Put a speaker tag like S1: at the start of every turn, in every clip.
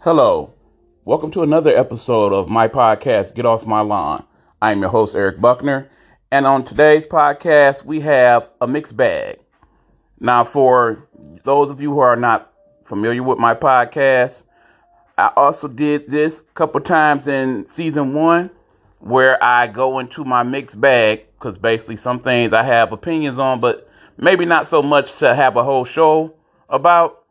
S1: Hello. Welcome to another episode of my podcast, Get Off My Lawn. I'm your host, Eric Buckner. And on today's podcast, we have a mixed bag. Now, for those of you who are not familiar with my podcast, I also did this a couple times in season one where I go into my mixed bag because basically some things I have opinions on, but maybe not so much to have a whole show about.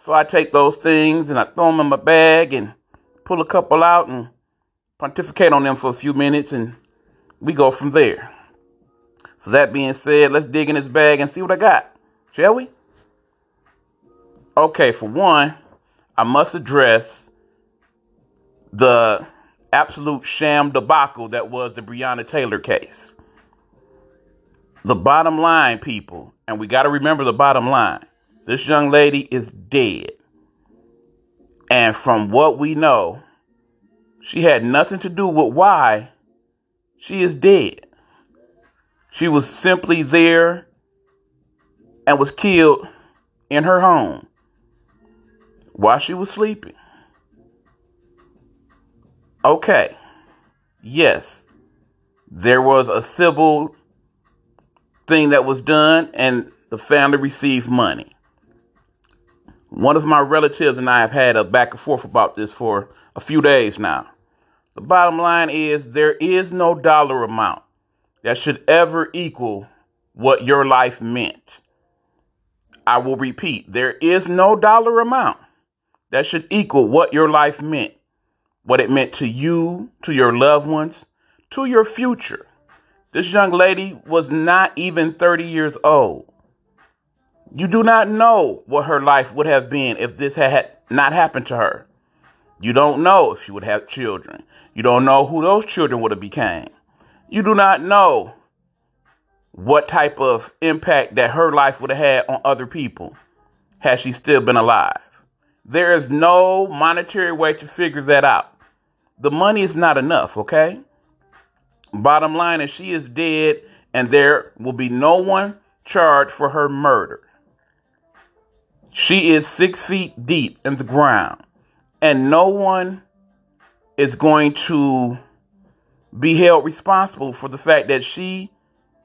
S1: So I take those things and I throw them in my bag and pull a couple out and pontificate on them for a few minutes and we go from there. So that being said, let's dig in this bag and see what I got, shall we? Okay, for one, I must address the absolute sham debacle that was the Breonna Taylor case. The bottom line, people, and we got to remember the bottom line this young lady is dead. And from what we know, she had nothing to do with why she is dead. She was simply there and was killed in her home while she was sleeping. Okay, yes, there was a civil thing that was done, and the family received money. One of my relatives and I have had a back and forth about this for a few days now. The bottom line is there is no dollar amount that should ever equal what your life meant. I will repeat there is no dollar amount that should equal what your life meant, what it meant to you, to your loved ones, to your future. This young lady was not even 30 years old. You do not know what her life would have been if this had not happened to her. You don't know if she would have children. You don't know who those children would have became. You do not know what type of impact that her life would have had on other people had she still been alive. There is no monetary way to figure that out. The money is not enough, okay? Bottom line is she is dead and there will be no one charged for her murder. She is six feet deep in the ground, and no one is going to be held responsible for the fact that she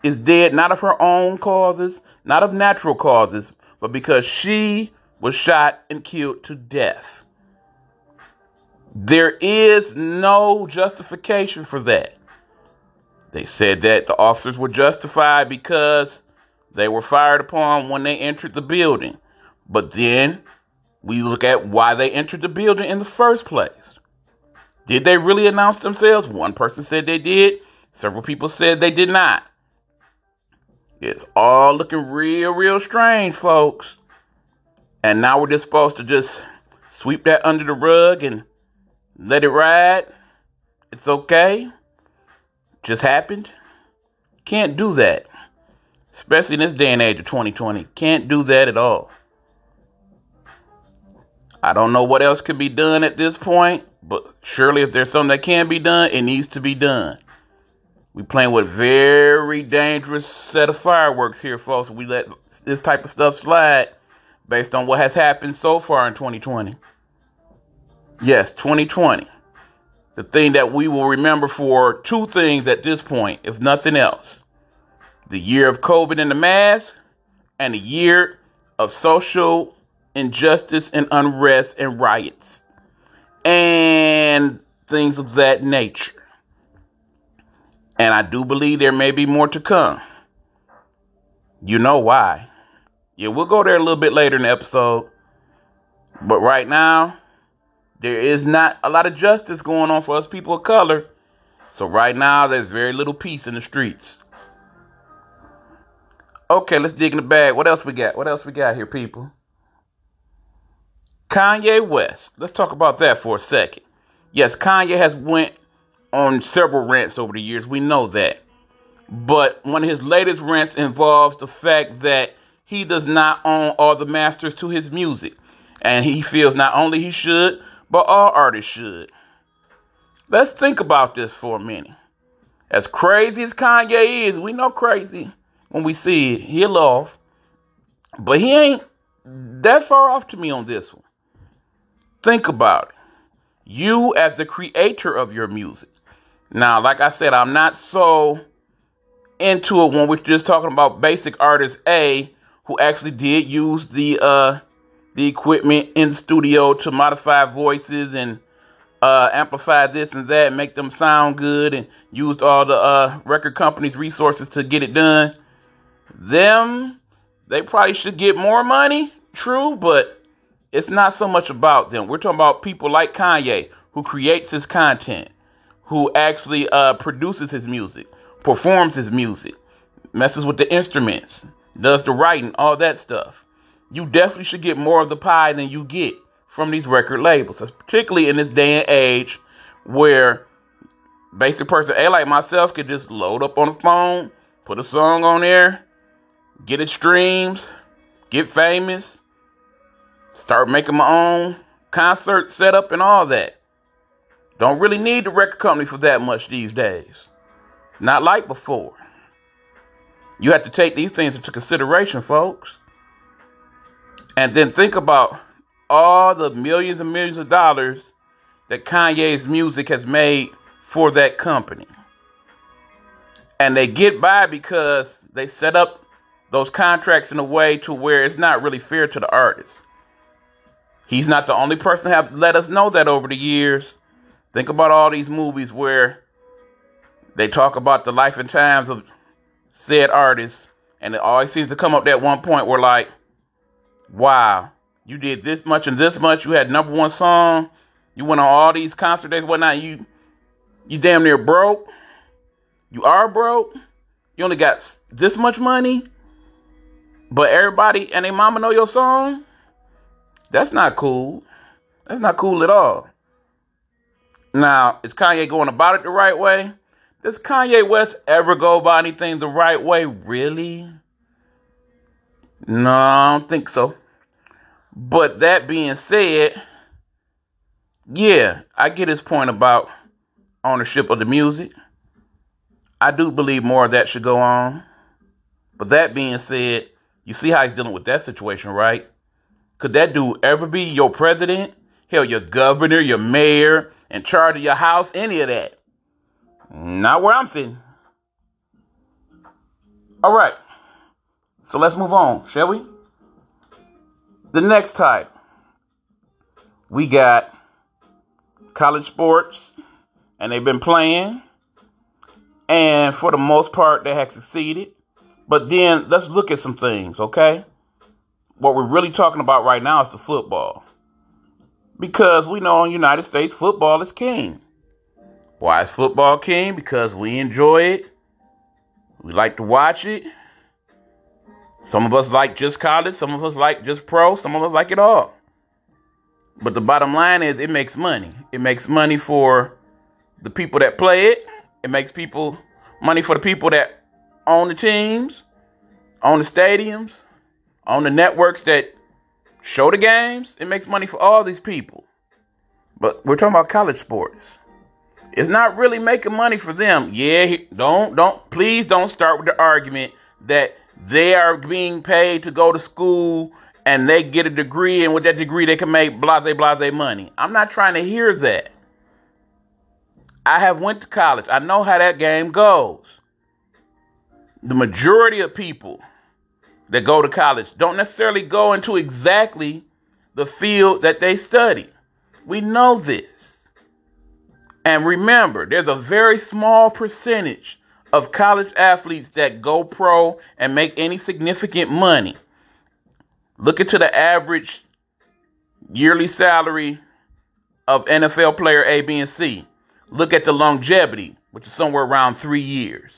S1: is dead, not of her own causes, not of natural causes, but because she was shot and killed to death. There is no justification for that. They said that the officers were justified because they were fired upon when they entered the building. But then we look at why they entered the building in the first place. Did they really announce themselves? One person said they did. Several people said they did not. It's all looking real, real strange, folks. And now we're just supposed to just sweep that under the rug and let it ride. It's okay. Just happened. Can't do that. Especially in this day and age of 2020. Can't do that at all. I don't know what else could be done at this point, but surely if there's something that can be done, it needs to be done. We playing with very dangerous set of fireworks here, folks. We let this type of stuff slide based on what has happened so far in 2020. Yes, 2020. The thing that we will remember for two things at this point, if nothing else. The year of COVID and the mask, and the year of social injustice and unrest and riots and things of that nature. And I do believe there may be more to come. You know why. Yeah, we'll go there a little bit later in the episode. But right now, there is not a lot of justice going on for us people of color. So right now, there's very little peace in the streets. Okay, let's dig in the bag. What else we got? What else we got here, people? Kanye West. Let's talk about that for a second. Yes, Kanye has went on several rants over the years. We know that. But one of his latest rants involves the fact that he does not own all the masters to his music. And he feels not only he should, but all artists should. Let's think about this for a minute. As crazy as Kanye is, we know crazy when we see it. He'll off. But he ain't that far off to me on this one. Think about it. You as the creator of your music. Now, like I said, I'm not so into it when we're just talking about basic artist A who actually did use the uh the equipment in the studio to modify voices and uh, amplify this and that, make them sound good, and used all the uh, record company's resources to get it done. Them, they probably should get more money, true, but it's not so much about them. We're talking about people like Kanye, who creates his content, who actually uh, produces his music, performs his music, messes with the instruments, does the writing, all that stuff. You definitely should get more of the pie than you get from these record labels, particularly in this day and age where basic person A like myself could just load up on the phone, put a song on there, get it streams, get famous, start making my own concert setup and all that. Don't really need the record company for that much these days. Not like before. You have to take these things into consideration, folks. And then think about all the millions and millions of dollars that Kanye's music has made for that company. And they get by because they set up those contracts in a way to where it's not really fair to the artist. He's not the only person to have let us know that over the years. Think about all these movies where they talk about the life and times of said artists, and it always seems to come up that one point where like, wow, you did this much and this much. You had number one song. You went on all these concert days, whatnot. You you damn near broke. You are broke. You only got this much money. But everybody and their mama know your song. That's not cool. That's not cool at all. Now, is Kanye going about it the right way? Does Kanye West ever go about anything the right way? Really? No, I don't think so. But that being said, yeah, I get his point about ownership of the music. I do believe more of that should go on. But that being said, you see how he's dealing with that situation, right? Could that dude ever be your president? Hell, your governor, your mayor, in charge of your house, any of that? Not where I'm sitting. All right. So let's move on, shall we? The next type, we got college sports, and they've been playing, and for the most part, they have succeeded. But then let's look at some things, okay? What we're really talking about right now is the football. Because we know in United States, football is king. Why is football king? Because we enjoy it. We like to watch it. Some of us like just college, some of us like just pro, some of us like it all. But the bottom line is it makes money. It makes money for the people that play it. It makes people money for the people that own the teams, own the stadiums, own the networks that show the games. It makes money for all these people. But we're talking about college sports. It's not really making money for them. Yeah, don't don't please don't start with the argument that they are being paid to go to school and they get a degree, and with that degree, they can make blase blase money. I'm not trying to hear that. I have went to college. I know how that game goes. The majority of people that go to college don't necessarily go into exactly the field that they study. We know this. And remember, there's a very small percentage of college athletes that go pro and make any significant money. Look into the average yearly salary of NFL player A, B, and C. Look at the longevity, which is somewhere around three years.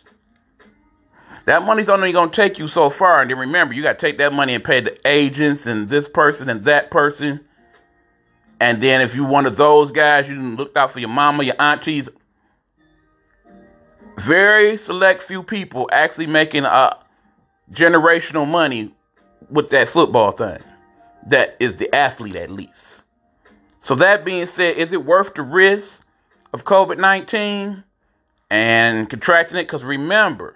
S1: That money's only going to take you so far. And then remember, you got to take that money and pay the agents and this person and that person. And then if you're one of those guys, you look out for your mama, your aunties, very select few people actually making a generational money with that football thing. That is the athlete at least. So that being said, is it worth the risk of COVID 19 and contracting it? Because remember,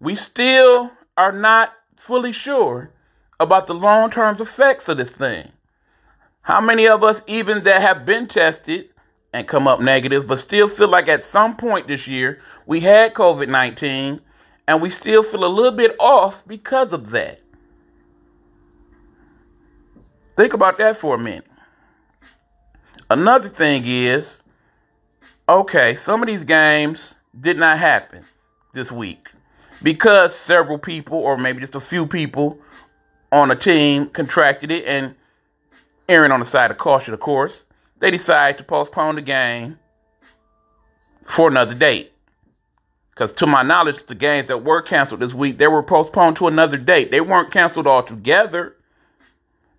S1: we still are not fully sure about the long term effects of this thing. How many of us, even that have been tested, and come up negative, but still feel like at some point this year we had COVID 19 and we still feel a little bit off because of that. Think about that for a minute. Another thing is okay, some of these games did not happen this week because several people, or maybe just a few people on a team, contracted it and erring on the side of caution, of course they decided to postpone the game for another date. Because to my knowledge, the games that were canceled this week, they were postponed to another date. They weren't canceled altogether.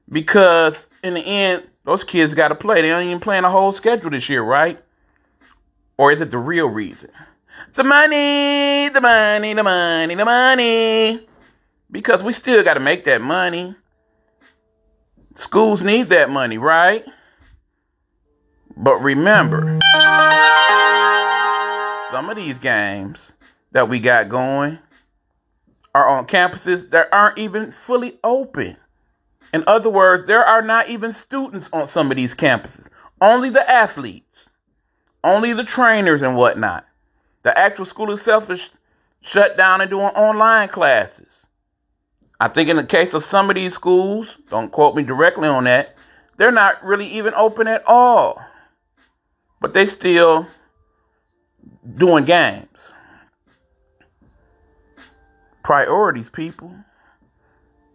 S1: Because in the end, those kids got to play. They ain't even playing a whole schedule this year, right? Or is it the real reason? The money, the money, the money, the money. Because we still got to make that money. Schools need that money, right? But remember, some of these games that we got going are on campuses that aren't even fully open. In other words, there are not even students on some of these campuses, only the athletes, only the trainers and whatnot. The actual school itself is shut down and doing online classes. I think in the case of some of these schools, don't quote me directly on that, they're not really even open at all but they still doing games. Priorities, people.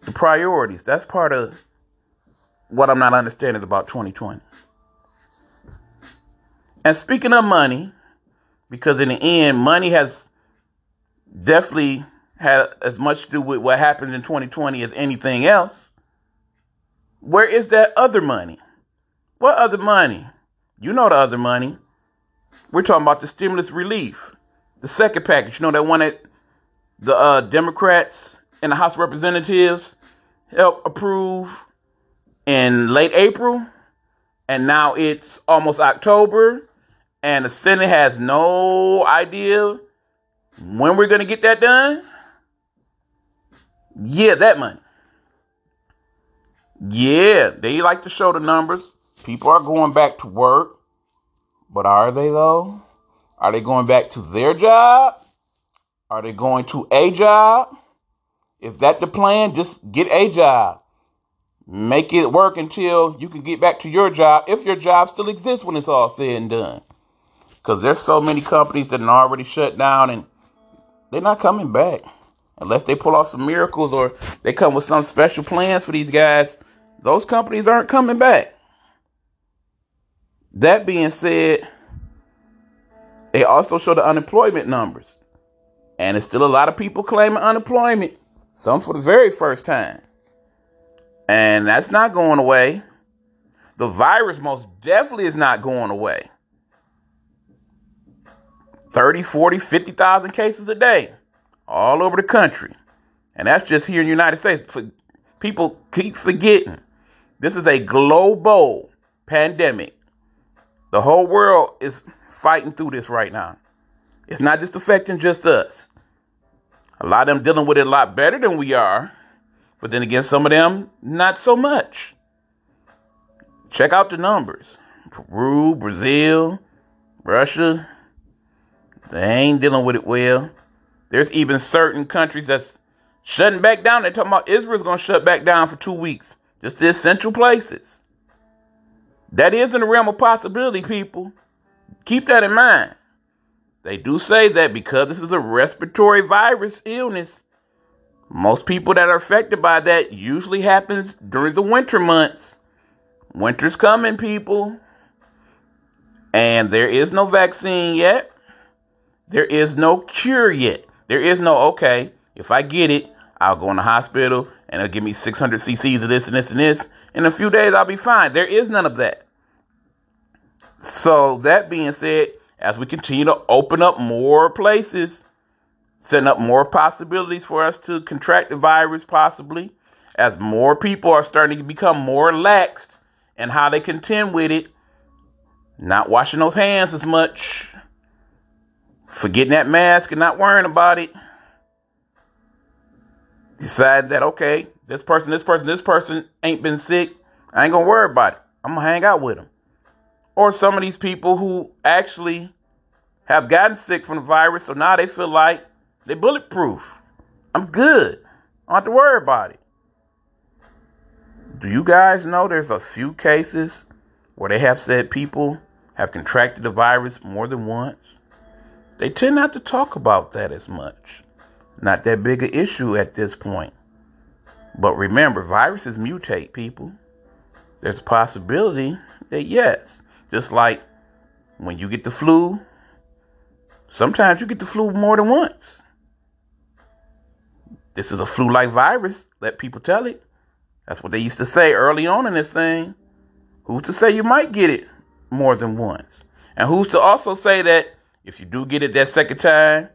S1: The priorities. That's part of what I'm not understanding about 2020. And speaking of money, because in the end, money has definitely had as much to do with what happened in 2020 as anything else. Where is that other money? What other money? You know the other money. We're talking about the stimulus relief, the second package. You know that one that the uh, Democrats and the House of Representatives helped approve in late April, and now it's almost October, and the Senate has no idea when we're going to get that done. Yeah, that money. Yeah, they like to show the numbers. People are going back to work, but are they though? Are they going back to their job? Are they going to a job? Is that the plan? Just get a job. Make it work until you can get back to your job, if your job still exists when it's all said and done. Because there's so many companies that are already shut down and they're not coming back. Unless they pull off some miracles or they come with some special plans for these guys, those companies aren't coming back. That being said, they also show the unemployment numbers. And it's still a lot of people claiming unemployment, some for the very first time. And that's not going away. The virus most definitely is not going away. 30, 40, 50,000 cases a day all over the country. And that's just here in the United States. People keep forgetting this is a global pandemic. The whole world is fighting through this right now. It's not just affecting just us. A lot of them dealing with it a lot better than we are, but then again, some of them not so much. Check out the numbers Peru, Brazil, Russia, they ain't dealing with it well. There's even certain countries that's shutting back down. They're talking about Israel's going to shut back down for two weeks, just the essential places. That is in the realm of possibility, people. Keep that in mind. They do say that because this is a respiratory virus illness, most people that are affected by that usually happens during the winter months. Winter's coming, people. And there is no vaccine yet. There is no cure yet. There is no, okay, if I get it, I'll go in the hospital and they'll give me 600 cc's of this and this and this. In a few days, I'll be fine. There is none of that. So, that being said, as we continue to open up more places, setting up more possibilities for us to contract the virus, possibly, as more people are starting to become more laxed in how they contend with it, not washing those hands as much, forgetting that mask and not worrying about it. Decide that, okay, this person, this person, this person ain't been sick. I ain't gonna worry about it. I'm gonna hang out with them. or some of these people who actually have gotten sick from the virus, so now they feel like they're bulletproof. I'm good. I don't have to worry about it. Do you guys know there's a few cases where they have said people have contracted the virus more than once? They tend not to talk about that as much. Not that big an issue at this point. But remember, viruses mutate people. There's a possibility that yes, just like when you get the flu, sometimes you get the flu more than once. This is a flu like virus, let people tell it. That's what they used to say early on in this thing. Who's to say you might get it more than once? And who's to also say that if you do get it that second time,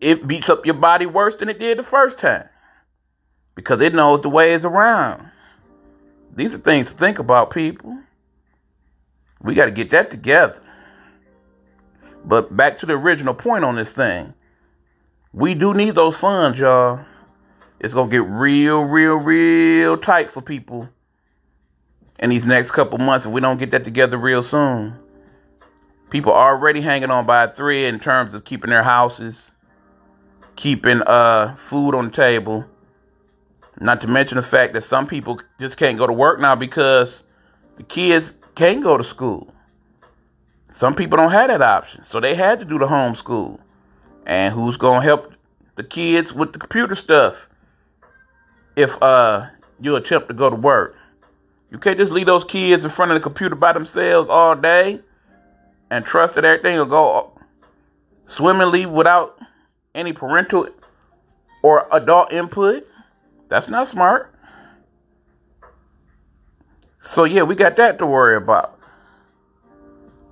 S1: it beats up your body worse than it did the first time? Because it knows the ways around. These are things to think about, people. We got to get that together. But back to the original point on this thing. We do need those funds, y'all. It's going to get real, real, real tight for people in these next couple months if we don't get that together real soon. People already hanging on by a thread in terms of keeping their houses, keeping uh, food on the table. Not to mention the fact that some people just can't go to work now because the kids can't go to school. Some people don't have that option, so they had to do the homeschool. And who's gonna help the kids with the computer stuff if uh you attempt to go to work? You can't just leave those kids in front of the computer by themselves all day and trust that everything will go swimmingly without any parental or adult input. That's not smart. So yeah, we got that to worry about.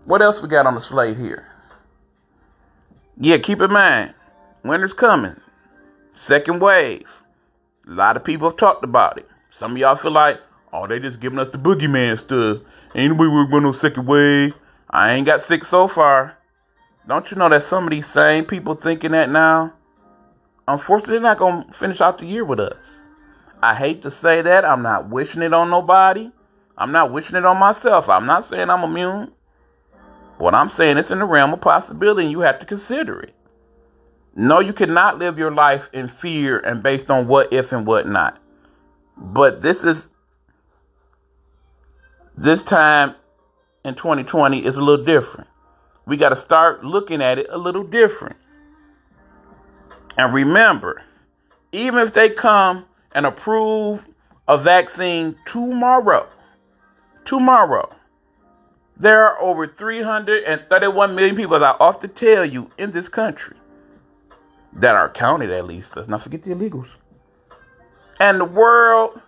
S1: What else we got on the slate here? Yeah, keep in mind, winter's coming. Second wave. A lot of people have talked about it. Some of y'all feel like, oh, they just giving us the boogeyman stuff. Ain't worried about no second wave. I ain't got sick so far. Don't you know that some of these same people thinking that now? Unfortunately, they're not gonna finish out the year with us. I hate to say that. I'm not wishing it on nobody. I'm not wishing it on myself. I'm not saying I'm immune. What I'm saying it's in the realm of possibility and you have to consider it. No, you cannot live your life in fear and based on what if and what not. But this is this time in 2020 is a little different. We got to start looking at it a little different. And remember, even if they come and approve a vaccine tomorrow, tomorrow, there are over 331 million people that I often tell you in this country that are counted at least. Let's not forget the illegals. And the world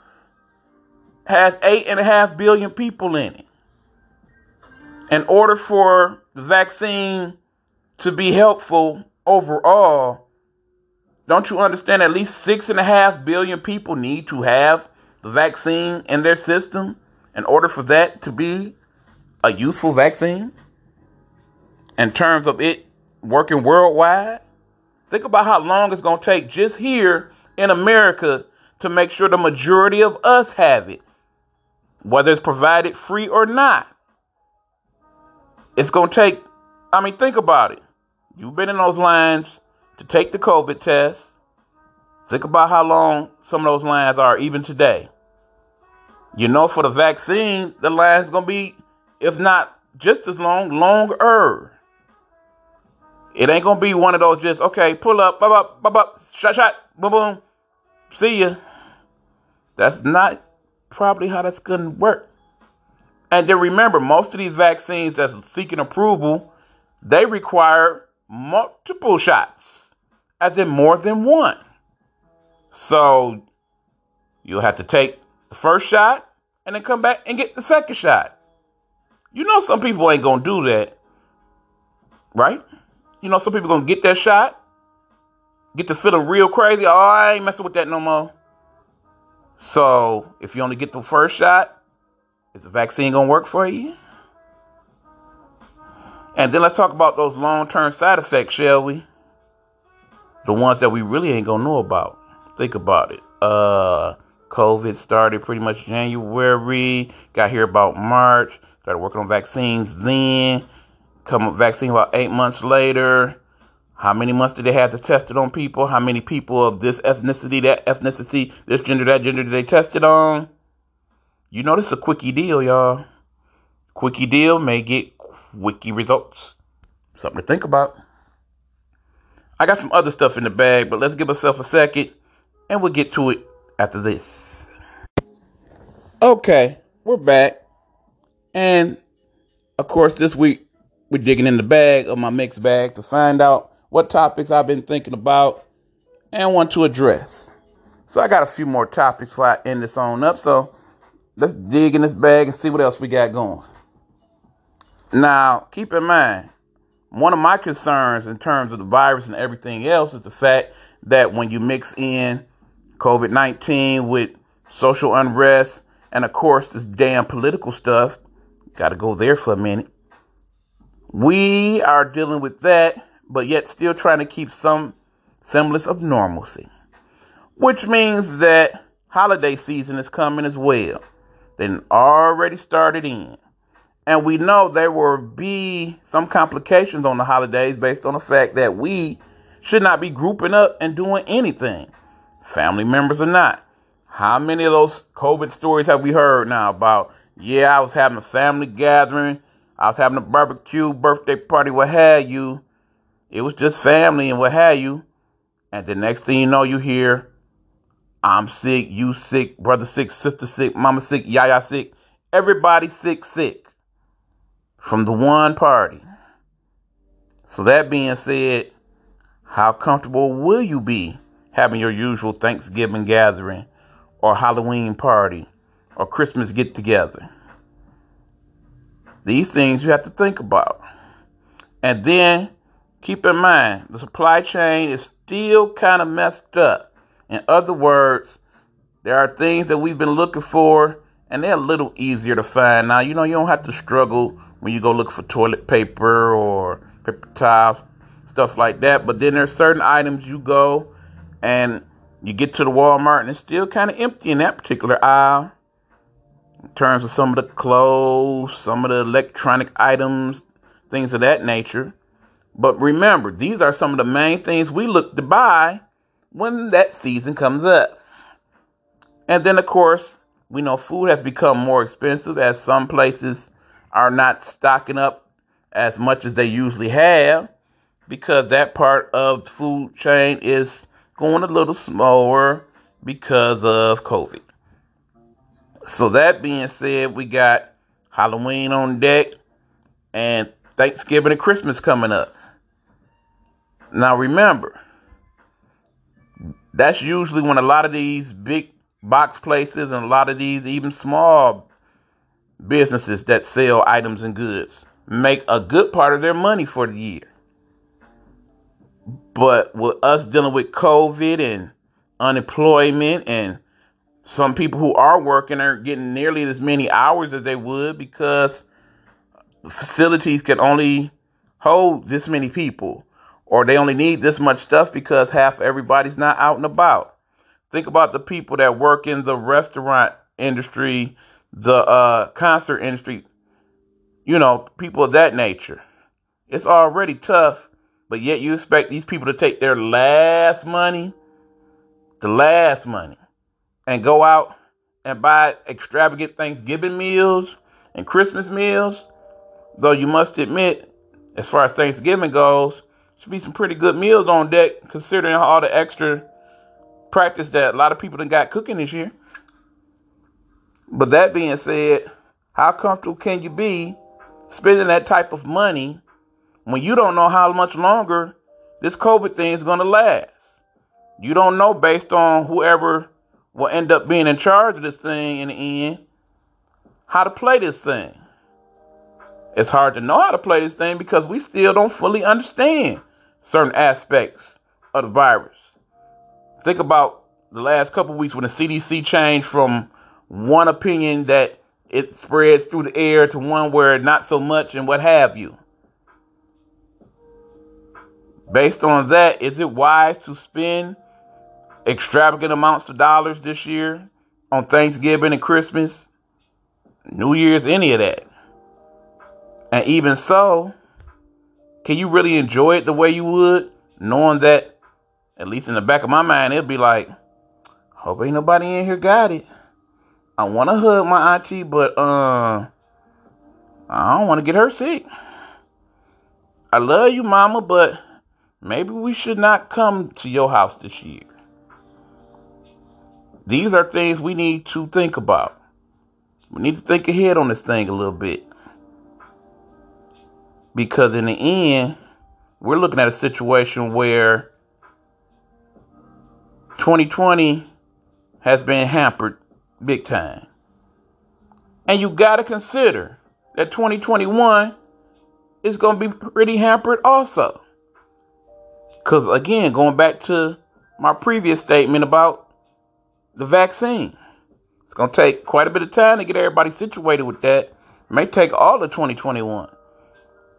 S1: has eight and a half billion people in it. In order for the vaccine to be helpful overall, don't you understand at least six and a half billion people need to have the vaccine in their system in order for that to be a useful vaccine in terms of it working worldwide? Think about how long it's going to take just here in America to make sure the majority of us have it, whether it's provided free or not. It's going to take, I mean, think about it. You've been in those lines to take the COVID test. Think about how long some of those lines are even today. You know, for the vaccine, the line's going to be if not just as long, longer. It ain't gonna be one of those just okay, pull up, bop, bop, bop, bop, shot, shot, boom, boom, see ya. That's not probably how that's gonna work. And then remember, most of these vaccines that's seeking approval, they require multiple shots, as in more than one. So you'll have to take the first shot and then come back and get the second shot. You know some people ain't gonna do that. Right? You know some people gonna get that shot, get to feeling real crazy. Oh, I ain't messing with that no more. So if you only get the first shot, is the vaccine gonna work for you? And then let's talk about those long-term side effects, shall we? The ones that we really ain't gonna know about. Think about it. Uh COVID started pretty much January, got here about March. Started working on vaccines then. Come vaccine about eight months later. How many months did they have to test it on people? How many people of this ethnicity, that ethnicity, this gender, that gender did they test it on? You know this is a quickie deal, y'all. Quickie deal may get quickie results. Something to think about. I got some other stuff in the bag, but let's give ourselves a second and we'll get to it after this. Okay, we're back. And of course, this week we're digging in the bag of my mixed bag to find out what topics I've been thinking about and want to address. So I got a few more topics before I end this on up. So let's dig in this bag and see what else we got going. Now, keep in mind, one of my concerns in terms of the virus and everything else is the fact that when you mix in COVID 19 with social unrest and, of course, this damn political stuff, got to go there for a minute. We are dealing with that, but yet still trying to keep some semblance of normalcy, which means that holiday season is coming as well. Then already started in. And we know there will be some complications on the holidays based on the fact that we should not be grouping up and doing anything, family members or not. How many of those COVID stories have we heard now about, yeah, I was having a family gathering, I was having a barbecue, birthday party, what have you. It was just family and what have you. And the next thing you know, you hear, I'm sick, you sick, brother sick, sister sick, mama sick, yaya sick, everybody sick, sick from the one party. So, that being said, how comfortable will you be having your usual Thanksgiving gathering or Halloween party or Christmas get together? These things you have to think about. And then keep in mind the supply chain is still kind of messed up. In other words, there are things that we've been looking for and they're a little easier to find now. You know, you don't have to struggle when you go look for toilet paper or paper towels, stuff like that. But then there's certain items you go and you get to the Walmart and it's still kind of empty in that particular aisle in terms of some of the clothes, some of the electronic items, things of that nature. But remember, these are some of the main things we look to buy when that season comes up. And then, of course, we know food has become more expensive as some places are not stocking up as much as they usually have because that part of the food chain is going a little slower because of COVID. So that being said, we got Halloween on deck and Thanksgiving and Christmas coming up. Now remember, that's usually when a lot of these big box places and a lot of these even small businesses that sell items and goods make a good part of their money for the year. But with us dealing with COVID and unemployment and some people who are working are getting nearly as many hours as they would because facilities can only hold this many people or they only need this much stuff because half everybody's not out and about. Think about the people that work in the restaurant industry, the uh, concert industry, you know, people of that nature. It's already tough, but yet you expect these people to take their last money, the last money, and go out and buy extravagant Thanksgiving meals and Christmas meals. Though you must admit, as far as Thanksgiving goes, should be some pretty good meals on deck considering all the extra practice that a lot of people done got cooking this year. But that being said, how comfortable can you be spending that type of money when you don't know how much longer this COVID thing is going to last? You don't know based on whoever will end up being in charge of this thing in the end how to play this thing. It's hard to know how to play this thing because we still don't fully understand certain aspects of the virus. Think about the last couple weeks when the CDC changed from one opinion that it spreads through the air to one where not so much and what have you. Based on that, is it wise to spend extravagant amounts of dollars this year on Thanksgiving and Christmas, New Year's, any of that? And even so, can you really enjoy it the way you would, knowing that, at least in the back of my mind, it'd be like, hope ain't nobody in here got it. I want to hug my auntie, but uh, I don't want to get her sick. I love you, mama, but maybe we should not come to your house this year. These are things we need to think about. We need to think ahead on this thing a little bit. Because in the end, we're looking at a situation where 2020 has been hampered big time. And you got to consider that 2021 is going to be pretty hampered also. Because again, going back to my previous statement about the vaccine, it's going to take quite a bit of time to get everybody situated with that. It may take all of 2021.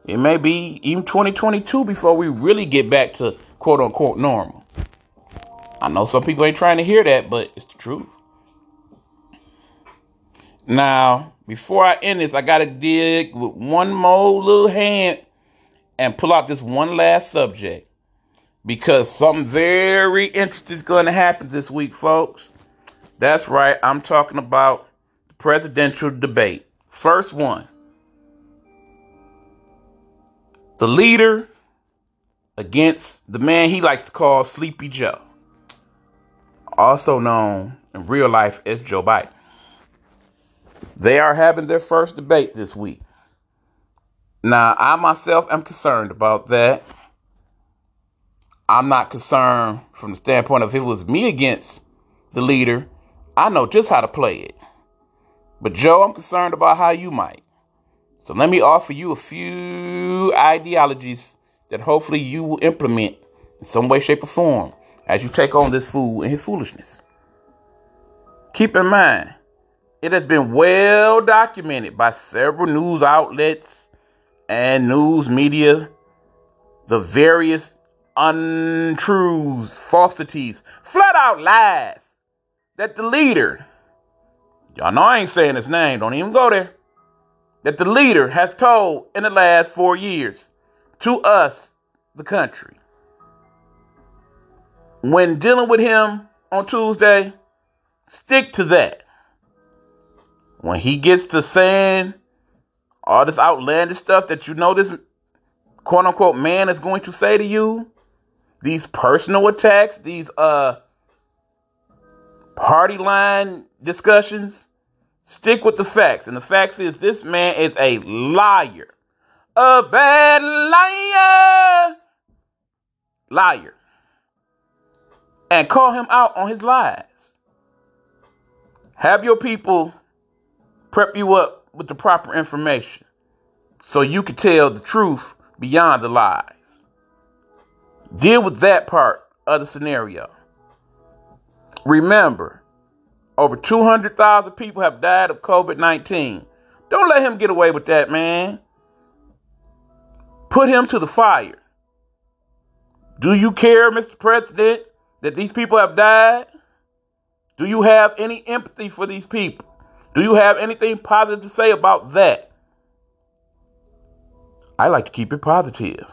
S1: It may be even 2022 before we really get back to quote unquote normal. I know some people ain't trying to hear that, but it's the truth. Now, before I end this, I got to dig with one more little hand and pull out this one last subject because something very interesting is going to happen this week, folks. That's right, I'm talking about the presidential debate. First one. The leader against the man he likes to call Sleepy Joe, also known in real life as Joe Biden. They are having their first debate this week. Now, I myself am concerned about that. I'm not concerned from the standpoint of if it was me against the leader, I know just how to play it. But Joe, I'm concerned about how you might. So let me offer you a few ideologies that hopefully you will implement in some way, shape, or form as you take on this fool and his foolishness. Keep in mind, it has been well documented by several news outlets and news media the various untruths, falsities, flat out lies that the leader, y'all know I ain't saying his name, don't even go there that the leader has told in the last four years to us, the country. When dealing with him on Tuesday, stick to that. When he gets to saying all this outlandish stuff that you know this quote unquote man is going to say to you, these personal attacks, these uh party line discussions, Stick with the facts. And the facts is this man is a liar. A bad liar. Liar. And call him out on his lies. Have your people prep you up with the proper information so you can tell the truth beyond the lies. Deal with that part of the scenario. Remember, over 200,000 people have died of COVID 19. Don't let him get away with that, man. Put him to the fire. Do you care, Mr. President, that these people have died? Do you have any empathy for these people? Do you have anything positive to say about that? I like to keep it positive.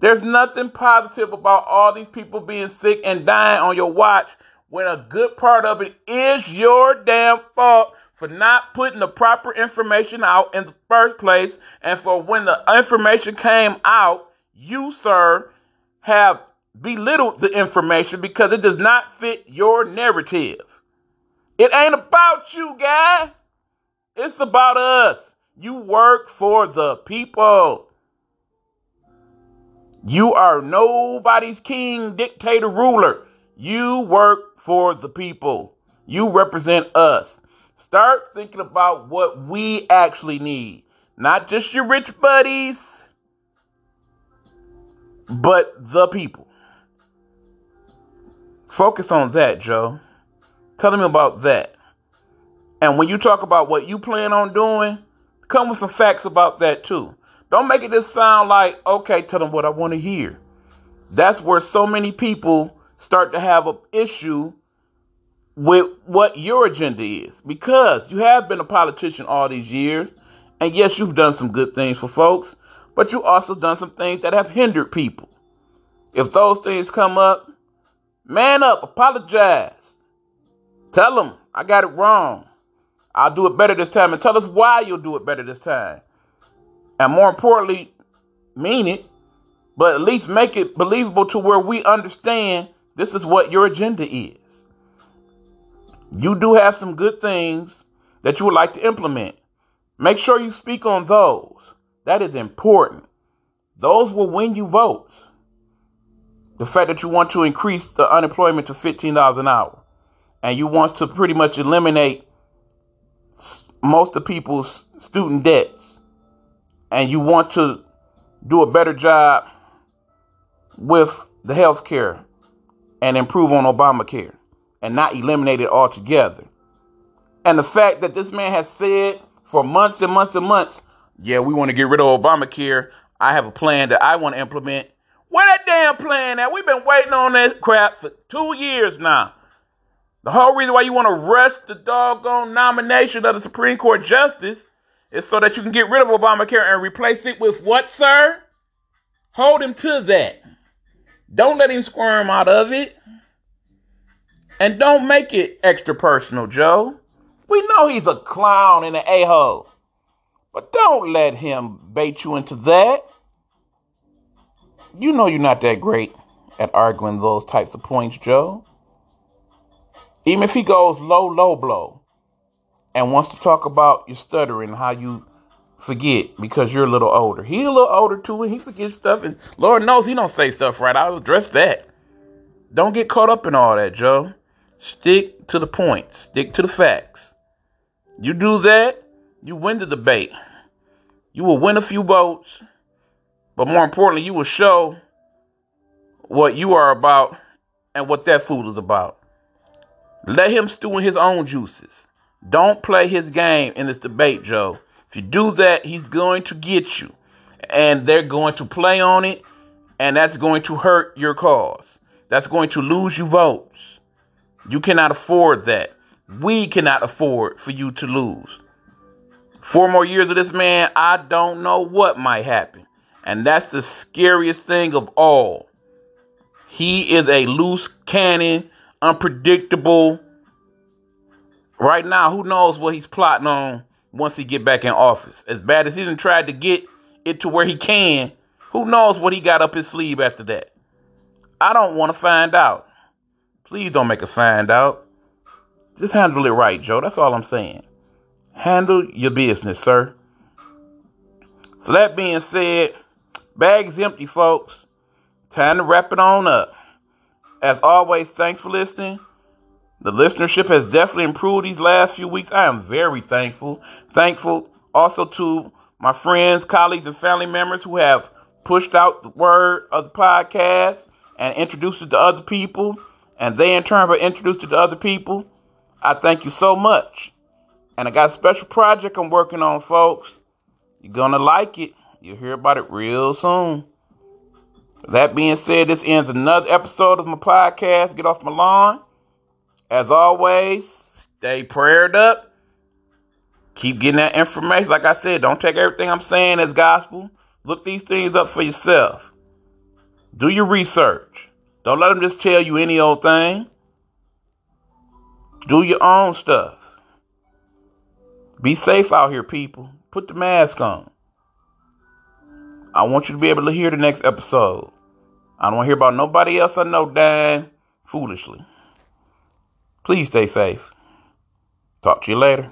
S1: There's nothing positive about all these people being sick and dying on your watch when a good part of it is your damn fault for not putting the proper information out in the first place, and for when the information came out, you, sir, have belittled the information because it does not fit your narrative. It ain't about you, guy. It's about us. You work for the people. You are nobody's king, dictator, ruler. You work for the people. You represent us. Start thinking about what we actually need. Not just your rich buddies, but the people. Focus on that, Joe. Tell them about that. And when you talk about what you plan on doing, come with some facts about that too. Don't make it just sound like, okay, tell them what I want to hear. That's where so many people start to have an issue with what your agenda is because you have been a politician all these years And yes, you've done some good things for folks, but you also done some things that have hindered people. If those things come up, man up, apologize. Tell them I got it wrong. I'll do it better this time and tell us why you'll do it better this time. And more importantly, mean it, but at least make it believable to where we understand this is what your agenda is. You do have some good things that you would like to implement. Make sure you speak on those. That is important. Those will win you votes. The fact that you want to increase the unemployment to $15 an hour and you want to pretty much eliminate most of people's student debts and you want to do a better job with the health care and improve on Obamacare and not eliminate it altogether. And the fact that this man has said for months and months and months, yeah, we want to get rid of Obamacare. I have a plan that I want to implement. Where that damn plan at? We've been waiting on this crap for two years now. The whole reason why you want to rush the doggone nomination of the Supreme Court justice is so that you can get rid of Obamacare and replace it with what, sir? Hold him to that. Don't let him squirm out of it. And don't make it extra personal, Joe. We know he's a clown and an a hole. But don't let him bait you into that. You know you're not that great at arguing those types of points, Joe. Even if he goes low, low blow and wants to talk about your stuttering, how you forget because you're a little older. He's a little older too, and he forgets stuff. And Lord knows he don't say stuff right. I'll address that. Don't get caught up in all that, Joe. Stick to the points. Stick to the facts. You do that, you win the debate. You will win a few votes, but more importantly, you will show what you are about and what that fool is about. Let him stew in his own juices. Don't play his game in this debate, Joe. If you do that, he's going to get you. And they're going to play on it, and that's going to hurt your cause. That's going to lose you votes. You cannot afford that. We cannot afford for you to lose. Four more years of this man, I don't know what might happen. And that's the scariest thing of all. He is a loose cannon, unpredictable. Right now, who knows what he's plotting on once he get back in office. As bad as he done tried to get it to where he can, who knows what he got up his sleeve after that. I don't want to find out. Please don't make us find out. Just handle it right, Joe. That's all I'm saying. Handle your business, sir. So that being said, bags empty, folks. Time to wrap it on up. As always, thanks for listening. The listenership has definitely improved these last few weeks. I am very thankful. Thankful also to my friends, colleagues, and family members who have pushed out the word of the podcast and introduced it to other people and they in turn were introduced it to other people, I thank you so much. And I got a special project I'm working on, folks. You're gonna like it. You'll hear about it real soon. That being said, this ends another episode of my podcast, Get Off My Lawn. As always, stay prayed up. Keep getting that information. Like I said, don't take everything I'm saying as gospel. Look these things up for yourself. Do your research. Don't let them just tell you any old thing. Do your own stuff. Be safe out here, people. Put the mask on. I want you to be able to hear the next episode. I don't want to hear about nobody else I know dying foolishly. Please stay safe. Talk to you later.